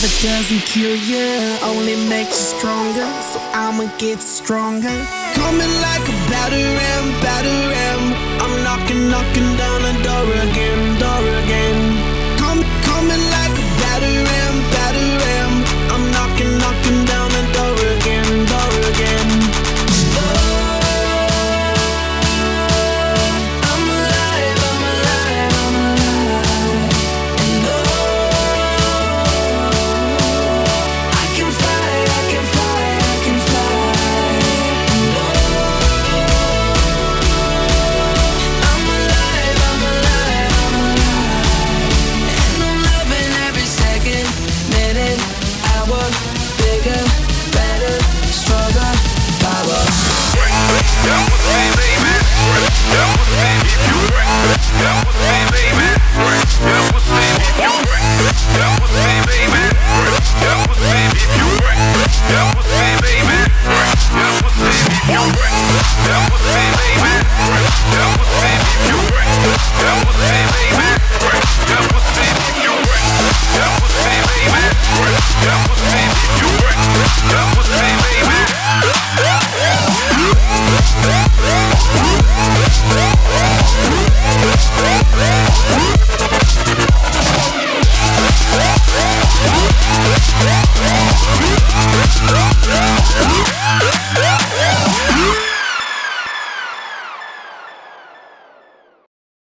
It doesn't kill you, only makes you stronger. So I'ma get stronger. Coming like a batter ram, batter ram. I'm knocking, knocking down the door again.